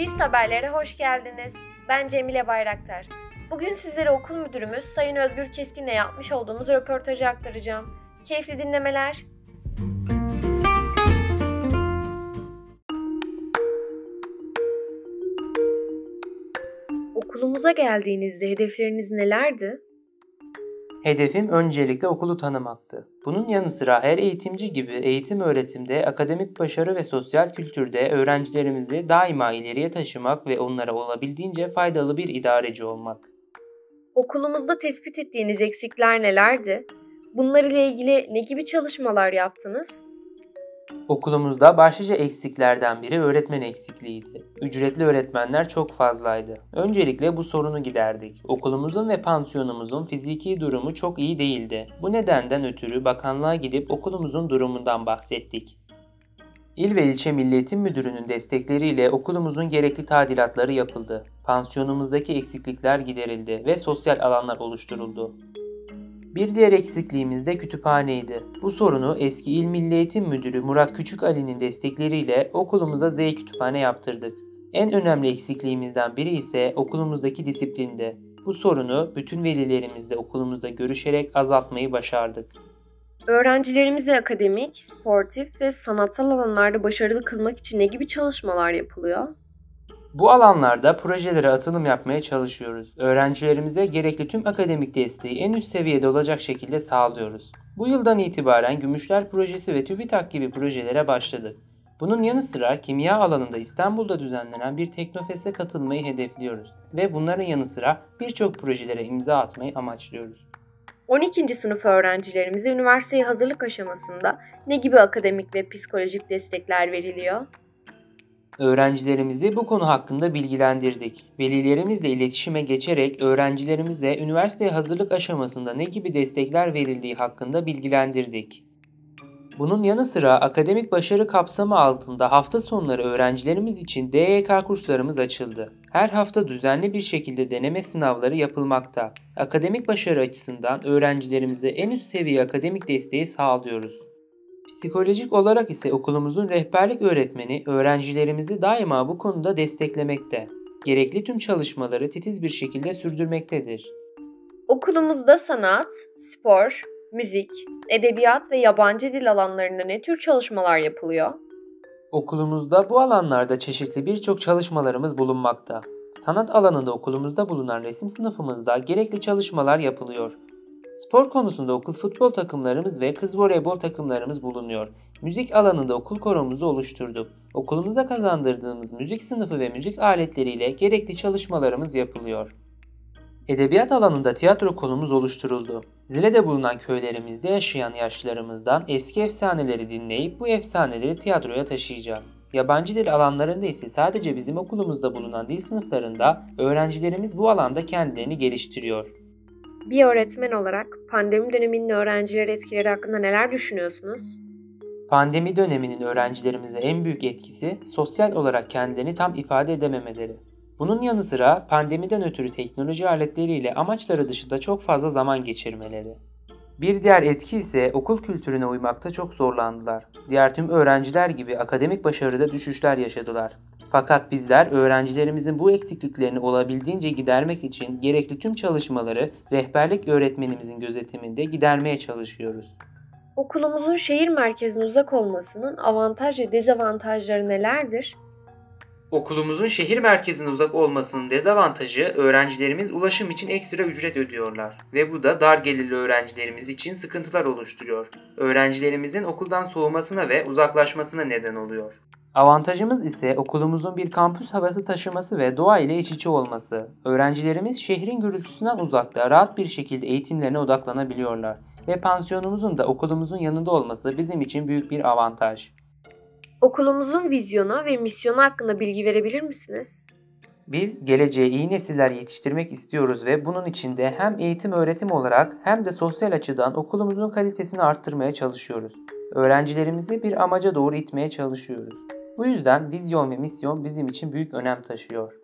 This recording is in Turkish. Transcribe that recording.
Biz haberlere hoş geldiniz. Ben Cemile Bayraktar. Bugün sizlere okul müdürümüz Sayın Özgür Keskin'le yapmış olduğumuz röportajı aktaracağım. Keyifli dinlemeler. Okulumuza geldiğinizde hedefleriniz nelerdi? Hedefim öncelikle okulu tanımaktı. Bunun yanı sıra her eğitimci gibi eğitim öğretimde, akademik başarı ve sosyal kültürde öğrencilerimizi daima ileriye taşımak ve onlara olabildiğince faydalı bir idareci olmak. Okulumuzda tespit ettiğiniz eksikler nelerdi? Bunlar ile ilgili ne gibi çalışmalar yaptınız? Okulumuzda başlıca eksiklerden biri öğretmen eksikliğiydi. Ücretli öğretmenler çok fazlaydı. Öncelikle bu sorunu giderdik. Okulumuzun ve pansiyonumuzun fiziki durumu çok iyi değildi. Bu nedenden ötürü bakanlığa gidip okulumuzun durumundan bahsettik. İl ve ilçe Milli Eğitim Müdürü'nün destekleriyle okulumuzun gerekli tadilatları yapıldı. Pansiyonumuzdaki eksiklikler giderildi ve sosyal alanlar oluşturuldu. Bir diğer eksikliğimiz de kütüphaneydi. Bu sorunu eski İl Milli Eğitim Müdürü Murat Küçük Ali'nin destekleriyle okulumuza Z kütüphane yaptırdık. En önemli eksikliğimizden biri ise okulumuzdaki disiplinde. Bu sorunu bütün velilerimizle okulumuzda görüşerek azaltmayı başardık. Öğrencilerimizi akademik, sportif ve sanatsal alanlarda başarılı kılmak için ne gibi çalışmalar yapılıyor? Bu alanlarda projelere atılım yapmaya çalışıyoruz. Öğrencilerimize gerekli tüm akademik desteği en üst seviyede olacak şekilde sağlıyoruz. Bu yıldan itibaren Gümüşler Projesi ve TÜBİTAK gibi projelere başladık. Bunun yanı sıra kimya alanında İstanbul'da düzenlenen bir Teknofest'e katılmayı hedefliyoruz ve bunların yanı sıra birçok projelere imza atmayı amaçlıyoruz. 12. sınıf öğrencilerimize üniversiteye hazırlık aşamasında ne gibi akademik ve psikolojik destekler veriliyor? Öğrencilerimizi bu konu hakkında bilgilendirdik. Velilerimizle iletişime geçerek öğrencilerimize üniversiteye hazırlık aşamasında ne gibi destekler verildiği hakkında bilgilendirdik. Bunun yanı sıra akademik başarı kapsamı altında hafta sonları öğrencilerimiz için DYK kurslarımız açıldı. Her hafta düzenli bir şekilde deneme sınavları yapılmakta. Akademik başarı açısından öğrencilerimize en üst seviye akademik desteği sağlıyoruz. Psikolojik olarak ise okulumuzun rehberlik öğretmeni öğrencilerimizi daima bu konuda desteklemekte. Gerekli tüm çalışmaları titiz bir şekilde sürdürmektedir. Okulumuzda sanat, spor, müzik, edebiyat ve yabancı dil alanlarında ne tür çalışmalar yapılıyor? Okulumuzda bu alanlarda çeşitli birçok çalışmalarımız bulunmakta. Sanat alanında okulumuzda bulunan resim sınıfımızda gerekli çalışmalar yapılıyor. Spor konusunda okul futbol takımlarımız ve kız voleybol takımlarımız bulunuyor. Müzik alanında okul koromuzu oluşturduk. Okulumuza kazandırdığımız müzik sınıfı ve müzik aletleriyle gerekli çalışmalarımız yapılıyor. Edebiyat alanında tiyatro konumuz oluşturuldu. Zile'de bulunan köylerimizde yaşayan yaşlılarımızdan eski efsaneleri dinleyip bu efsaneleri tiyatroya taşıyacağız. Yabancı dil alanlarında ise sadece bizim okulumuzda bulunan dil sınıflarında öğrencilerimiz bu alanda kendilerini geliştiriyor. Bir öğretmen olarak pandemi döneminin öğrencileri etkileri hakkında neler düşünüyorsunuz? Pandemi döneminin öğrencilerimize en büyük etkisi sosyal olarak kendilerini tam ifade edememeleri. Bunun yanı sıra pandemiden ötürü teknoloji aletleriyle amaçları dışında çok fazla zaman geçirmeleri. Bir diğer etki ise okul kültürüne uymakta çok zorlandılar. Diğer tüm öğrenciler gibi akademik başarıda düşüşler yaşadılar. Fakat bizler öğrencilerimizin bu eksikliklerini olabildiğince gidermek için gerekli tüm çalışmaları rehberlik öğretmenimizin gözetiminde gidermeye çalışıyoruz. Okulumuzun şehir merkezine uzak olmasının avantaj ve dezavantajları nelerdir? Okulumuzun şehir merkezine uzak olmasının dezavantajı öğrencilerimiz ulaşım için ekstra ücret ödüyorlar ve bu da dar gelirli öğrencilerimiz için sıkıntılar oluşturuyor. Öğrencilerimizin okuldan soğumasına ve uzaklaşmasına neden oluyor. Avantajımız ise okulumuzun bir kampüs havası taşıması ve doğa ile iç içe olması. Öğrencilerimiz şehrin gürültüsünden uzakta rahat bir şekilde eğitimlerine odaklanabiliyorlar ve pansiyonumuzun da okulumuzun yanında olması bizim için büyük bir avantaj. Okulumuzun vizyonu ve misyonu hakkında bilgi verebilir misiniz? Biz geleceğe iyi nesiller yetiştirmek istiyoruz ve bunun için de hem eğitim öğretim olarak hem de sosyal açıdan okulumuzun kalitesini arttırmaya çalışıyoruz. Öğrencilerimizi bir amaca doğru itmeye çalışıyoruz. Bu yüzden vizyon ve misyon bizim için büyük önem taşıyor.